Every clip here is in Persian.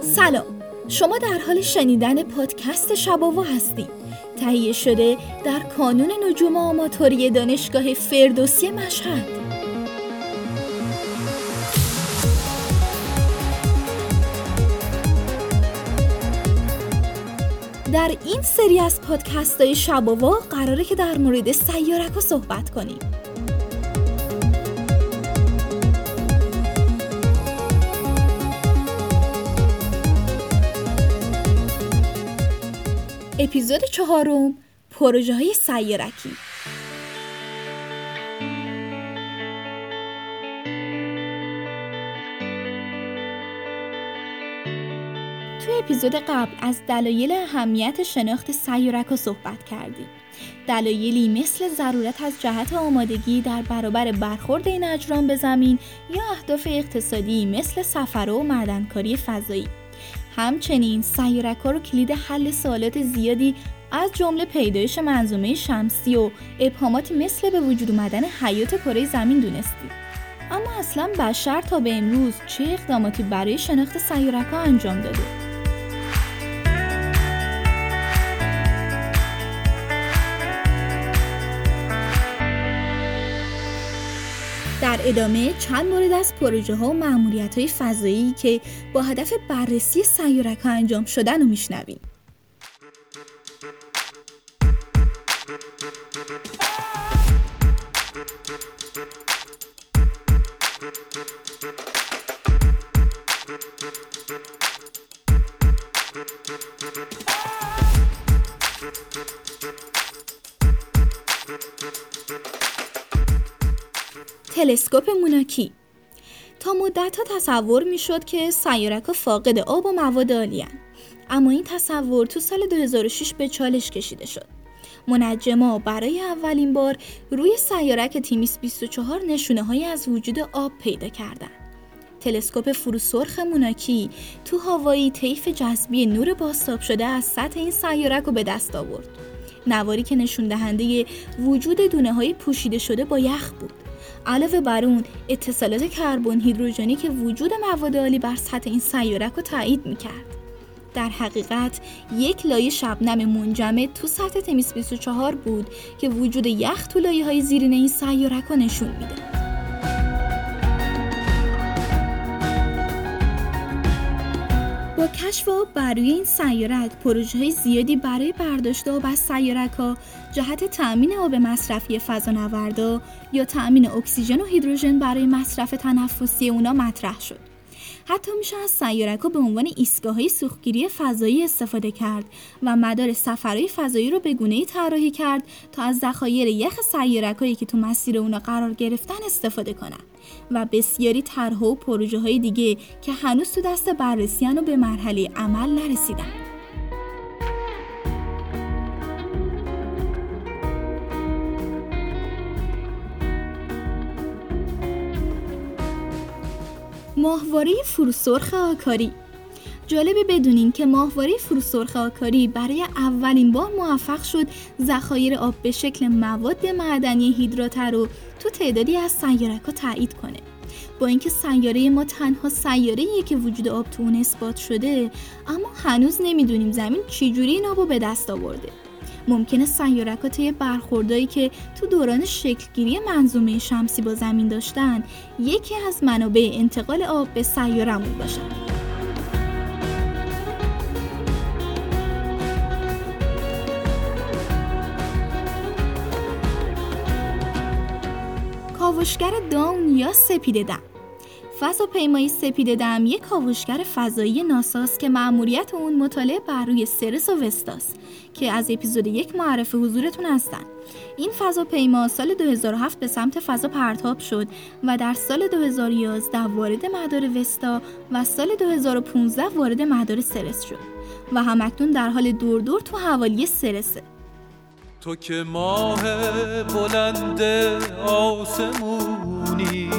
سلام. شما در حال شنیدن پادکست شباوا هستید. تهیه شده در کانون نجوم آماتوری دانشگاه فردوسی مشهد. در این سری از پادکست های شباوا قراره که در مورد سیارک صحبت کنیم. اپیزود چهارم پروژه های سیارکی. توی اپیزود قبل از دلایل اهمیت شناخت سیارک صحبت کردیم. دلایلی مثل ضرورت از جهت آمادگی در برابر برخورد این اجرام به زمین یا اهداف اقتصادی مثل سفر و معدنکاری فضایی. همچنین سیارک ها رو کلید حل سوالات زیادی از جمله پیدایش منظومه شمسی و ابهاماتی مثل به وجود اومدن حیات کره زمین دونستید اما اصلا بشر تا به امروز چه اقداماتی برای شناخت سیارک ها انجام داده؟ در ادامه چند مورد از پروژه ها و معمولیت های فضایی که با هدف بررسی سیارک ها انجام شدن رو میشنویم. تلسکوپ موناکی تا مدت ها تصور می شد که سیارک فاقد آب و مواد عالی اما این تصور تو سال 2006 به چالش کشیده شد منجما برای اولین بار روی سیارک تیمیس 24 نشونه های از وجود آب پیدا کردند. تلسکوپ فروسرخ موناکی تو هوایی طیف جذبی نور باستاب شده از سطح این سیارک رو به دست آورد. نواری که نشون دهنده وجود دونه های پوشیده شده با یخ بود. علاوه بر اون اتصالات کربن هیدروژنی که وجود مواد عالی بر سطح این سیارک رو تایید می‌کرد. در حقیقت یک لایه شبنم منجمد تو سطح تمیس 24 بود که وجود یخ تو لایه های زیرین این سیارک رو نشون میده. با کشف آب بر روی این سیارک پروژه های زیادی برای برداشت آب از سیارک ها جهت تأمین آب مصرفی فضانوردا یا تأمین اکسیژن و هیدروژن برای مصرف تنفسی اونا مطرح شد. حتی میشه از سیارک به عنوان ایستگاه سوختگیری فضایی استفاده کرد و مدار سفرهای فضایی رو به گونه ای طراحی کرد تا از ذخایر یخ سیارک که تو مسیر اونا قرار گرفتن استفاده کنند و بسیاری طرح و پروژه های دیگه که هنوز تو دست بررسیان و به مرحله عمل نرسیدن. ماهواره فروسرخ آکاری. جالبه بدونین که ماهواره فروسرخ آکاری برای اولین بار موفق شد ذخایر آب به شکل مواد معدنی هیدراتر رو تو تعدادی از سیارک ها تایید کنه. با اینکه سیاره ما تنها سیاره که وجود آب تو اون اثبات شده اما هنوز نمی‌دونیم زمین چجوری این آب به دست آورده. ممکنه سیارک ها طی برخوردایی که تو دوران شکلگیری منظومه شمسی با زمین داشتن یکی از منابع انتقال آب به سیارمون باشن. کاوشگر داون یا سپیده دم؟ فضاپیمای سپید دم یک کاوشگر فضایی ناساست که مأموریت اون مطالعه بر روی سرس و وستاس که از اپیزود یک معرف حضورتون هستن. این فضاپیما سال 2007 به سمت فضا پرتاب شد و در سال 2011 وارد مدار وستا و سال 2015 وارد مدار سرس شد و همکنون در حال دور دور تو حوالی سرسه تو که ماه بلند آسمونی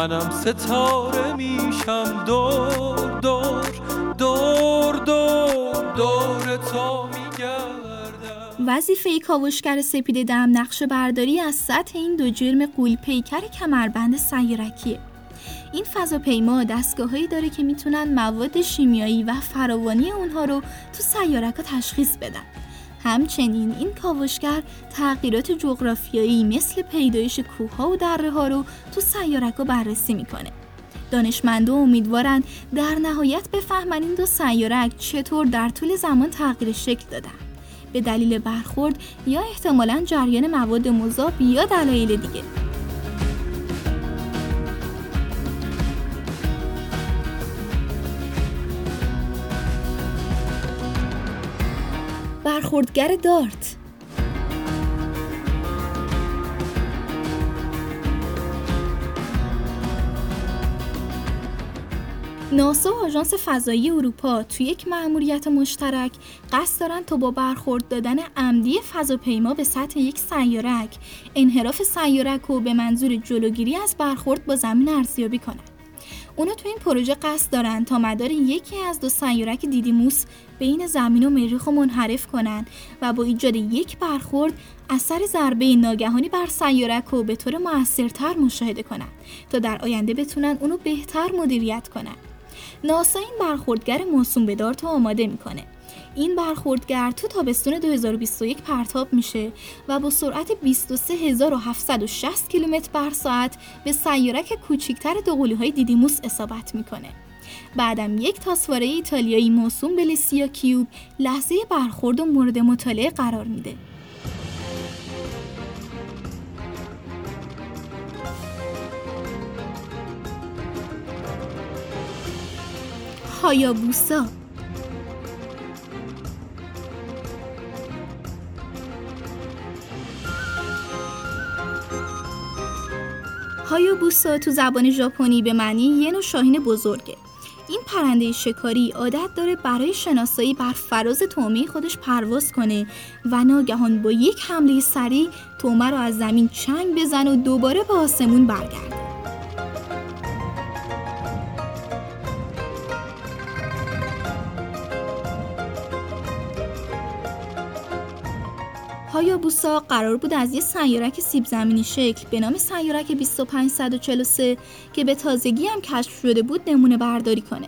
منم ستاره میشم. دور دور دور دور دور تو میگردم. وظیفه کاوشگر سپید دم نقشه برداری از سطح این دو جرم قول پیکر کمربند سیارکیه این فضاپیما دستگاههایی داره که می‌تونن مواد شیمیایی و فراوانی اونها رو تو سیارک تشخیص بدن. همچنین این کاوشگر تغییرات جغرافیایی مثل پیدایش کوهها و دره ها رو تو سیارک بررسی می‌کنه. دانشمندا امیدوارن در نهایت بفهمن این دو سیارک چطور در طول زمان تغییر شکل دادن. به دلیل برخورد یا احتمالا جریان مواد مذاب یا دلایل دیگه. برخوردگر دارت ناسا و آژانس فضایی اروپا توی یک مأموریت مشترک قصد دارن تا با برخورد دادن عمدی فضاپیما به سطح یک سیارک انحراف سیارک رو به منظور جلوگیری از برخورد با زمین ارزیابی کنند. اونا تو این پروژه قصد دارن تا مدار یکی از دو سیارک دیدیموس بین زمین و مریخ رو منحرف کنن و با ایجاد یک برخورد اثر ضربه ناگهانی بر سیارک رو به طور موثرتر مشاهده کنن تا در آینده بتونن اونو بهتر مدیریت کنن. ناسا این برخوردگر موسوم به دارت آماده می‌کنه. این برخوردگر تو تابستون 2021 پرتاب میشه و با سرعت 23760 کیلومتر بر ساعت به سیارک کوچکتر دوقلوهای های دیدیموس اصابت می‌کنه. بعدم یک تاسواره ایتالیایی موسوم به لیسیا کیوب لحظه برخورد و مورد مطالعه قرار میده. هایابوسا هایابوسا تو زبان ژاپنی به معنی یه نوع شاهین بزرگه. این پرنده شکاری عادت داره برای شناسایی بر فراز تومه خودش پرواز کنه و ناگهان با یک حمله سریع تومه رو از زمین چنگ بزن و دوباره به آسمون برگرده هایابوسا قرار بود از یه سیارک سیب زمینی شکل به نام سیارک 2543 که به تازگی هم کشف شده بود نمونه برداری کنه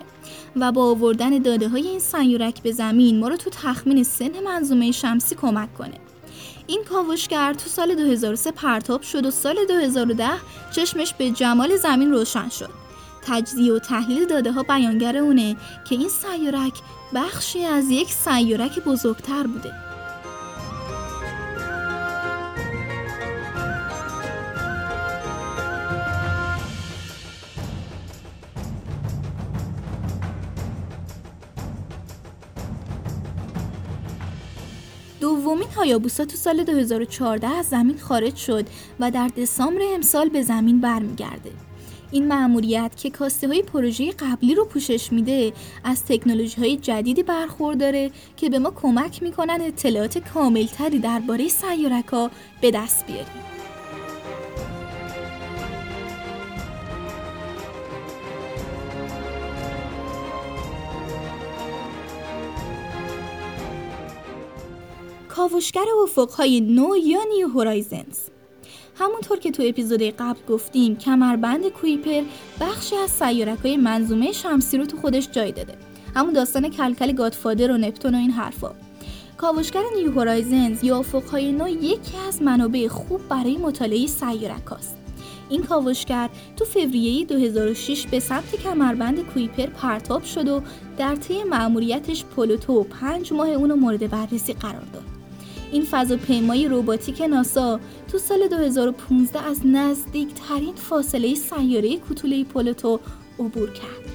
و با آوردن داده های این سیارک به زمین ما رو تو تخمین سن منظومه شمسی کمک کنه. این کاوشگر تو سال 2003 پرتاب شد و سال 2010 چشمش به جمال زمین روشن شد. تجزیه و تحلیل داده ها بیانگر اونه که این سیارک بخشی از یک سیارک بزرگتر بوده. دومین هایابوسا تو سال 2014 از زمین خارج شد و در دسامبر امسال به زمین برمیگرده. این مأموریت که کاسته های پروژه قبلی رو پوشش میده از تکنولوژی های جدیدی برخورداره که به ما کمک می‌کنن اطلاعات کاملتری درباره سیارک ها به دست بیاریم. کاوشگر افقهای نو یا نیو هورایزنز همونطور که تو اپیزود قبل گفتیم کمربند کویپر بخشی از سیارک های منظومه شمسی رو تو خودش جای داده همون داستان کلکل گادفادر و نپتون و این حرفا کاوشگر نیو هورایزنز یا افقهای نو یکی از منابع خوب برای مطالعه سیارک هاست. این کاوشگر تو فوریه 2006 به سمت کمربند کویپر پرتاب شد و در طی مأموریتش پلوتو پنج ماه اونو مورد بررسی قرار داد. این فضاپیمای رباتیک ناسا تو سال 2015 از نزدیکترین فاصله سیاره کوتوله پلوتو عبور کرد.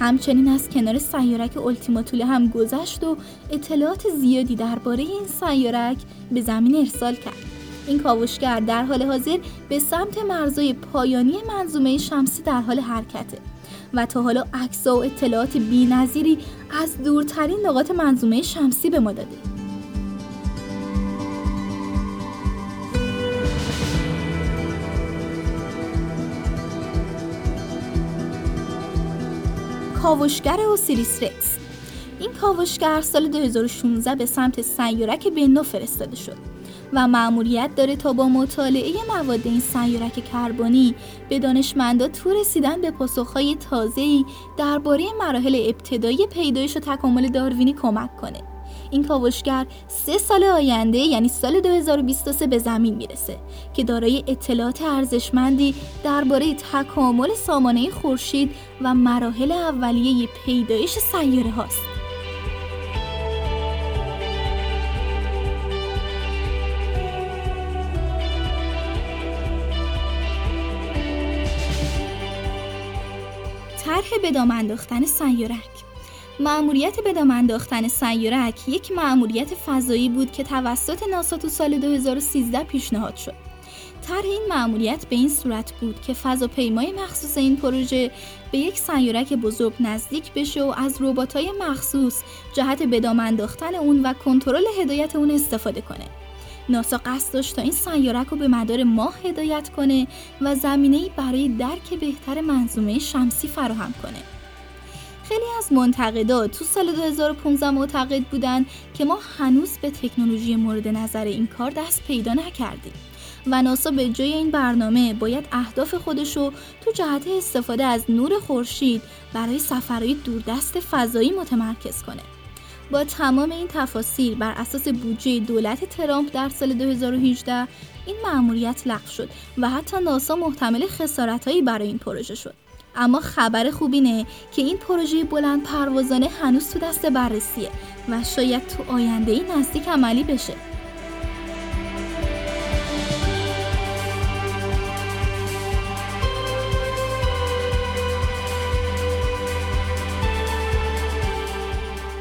همچنین از کنار سیارک اولتیماتوله هم گذشت و اطلاعات زیادی درباره این سیارک به زمین ارسال کرد. این کاوشگر در حال حاضر به سمت مرزهای پایانی منظومه شمسی در حال حرکته و تا حالا عکس‌ها و اطلاعات بی‌نظیری از دورترین نقاط منظومه شمسی به ما داده. کاوشگر اوسیریس رکس این کاوشگر سال 2016 به سمت سیارک بنو فرستاده شد و مأموریت داره تا با مطالعه مواد این سیارک کربنی به دانشمندا تو رسیدن به پاسخهای تازه‌ای درباره مراحل ابتدایی پیدایش و تکامل داروینی کمک کنه. این کاوشگر سه سال آینده یعنی سال 2023 به زمین می‌رسه که دارای اطلاعات ارزشمندی درباره تکامل سامانه خورشید و مراحل اولیه پیدایش سیاره هاست. طرح به دام انداختن سیارک مأموریت به دام انداختن سیارک یک مأموریت فضایی بود که توسط ناسا تو سال 2013 پیشنهاد شد. طرح این مأموریت به این صورت بود که فضاپیمای مخصوص این پروژه به یک سیارک بزرگ نزدیک بشه و از ربات‌های مخصوص جهت به دام انداختن اون و کنترل هدایت اون استفاده کنه. ناسا قصد داشت تا این سیارک رو به مدار ماه هدایت کنه و زمینه‌ای برای درک بهتر منظومه شمسی فراهم کنه. خیلی از منتقدات تو سال 2015 معتقد بودن که ما هنوز به تکنولوژی مورد نظر این کار دست پیدا نکردیم و ناسا به جای این برنامه باید اهداف خودشو تو جهت استفاده از نور خورشید برای سفرهای دوردست فضایی متمرکز کنه. با تمام این تفاصیل بر اساس بودجه دولت ترامپ در سال 2018 این مأموریت لغو شد و حتی ناسا محتمل خسارتهایی برای این پروژه شد. اما خبر خوب اینه که این پروژه بلند پروازانه هنوز تو دست بررسیه و شاید تو آینده ای نزدیک عملی بشه.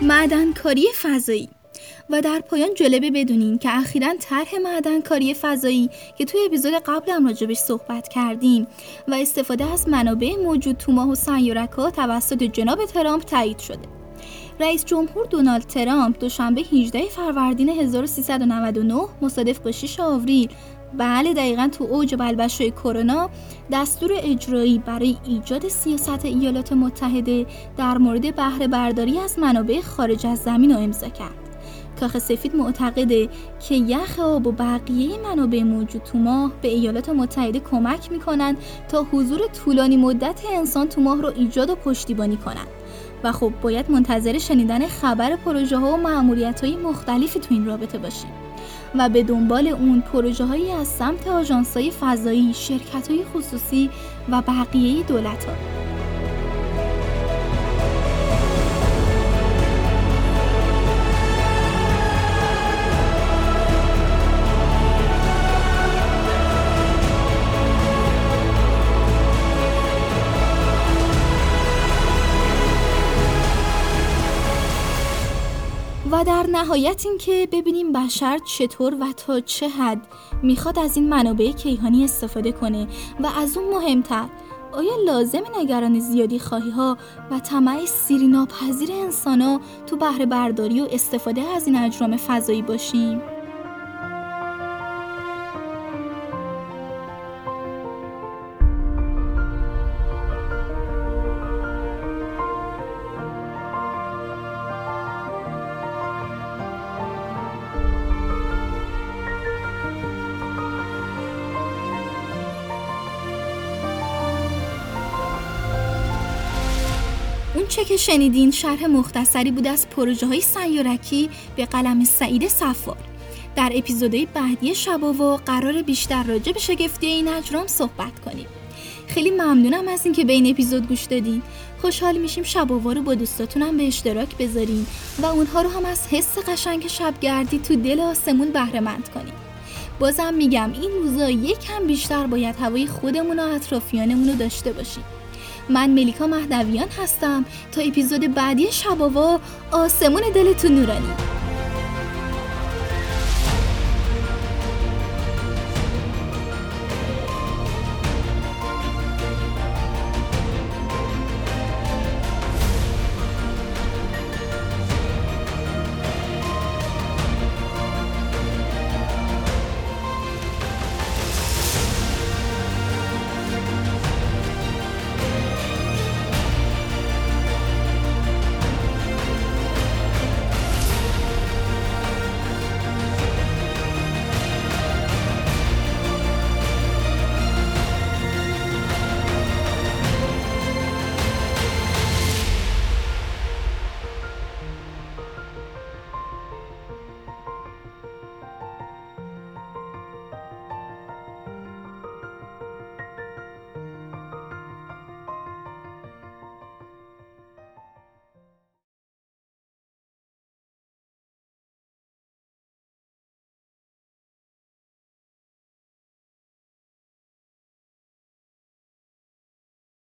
معدنکاری فضایی و در پایان جالبه بدونین که اخیرا طرح معدنکاری فضایی که توی اپیزود قبلم راجبش صحبت کردیم و استفاده از منابع موجود تو ماه و سیارک‌ها توسط جناب ترامپ تایید شده. رئیس جمهور دونالد ترامپ دوشنبه 18 فروردین 1399 مصادف با 6 آوریل بله دقیقا تو اوج بلبشوی کرونا دستور اجرایی برای ایجاد سیاست ایالات متحده در مورد بهره برداری از منابع خارج از زمین رو امضا کرد. کاخ سفید معتقده که یخ آب و بقیه منابع موجود تو ماه به ایالات متحده کمک می‌کنن تا حضور طولانی مدت انسان تو ماه رو ایجاد و پشتیبانی کنند و خب باید منتظر شنیدن خبر پروژه ها و معمولیت های مختلفی تو این رابطه باشیم و به دنبال اون پروژه هایی از سمت آژانس های فضایی، شرکت های خصوصی و بقیه دولت ها. و در نهایت اینکه ببینیم بشر چطور و تا چه حد می‌خواد از این منابع کیهانی استفاده کنه و از اون مهمتر آیا لازم نگران زیادی خواهی ها و طمع سیری ناپذیر انسان ها تو بهره برداری و استفاده از این اجرام فضایی باشیم؟ اون چه که شنیدین شرح مختصری بود از پروژه های سیارکی به قلم سعید صفار در اپیزودهای بعدی شباوا قرار بیشتر راجع به شگفتی این اجرام صحبت کنیم. خیلی ممنونم از اینکه به این اپیزود گوش دادین. خوشحال میشیم شباوا رو با دوستاتونم به اشتراک بذارین و اونها رو هم از حس قشنگ شبگردی تو دل آسمون بهره مند کنیم بازم میگم این روزا یکم بیشتر باید هوای خودمون و اطرافیانمون رو داشته باشیم. من ملیکا مهدویان هستم. تا اپیزود بعدی شباوا آسمون دلتون نورانی.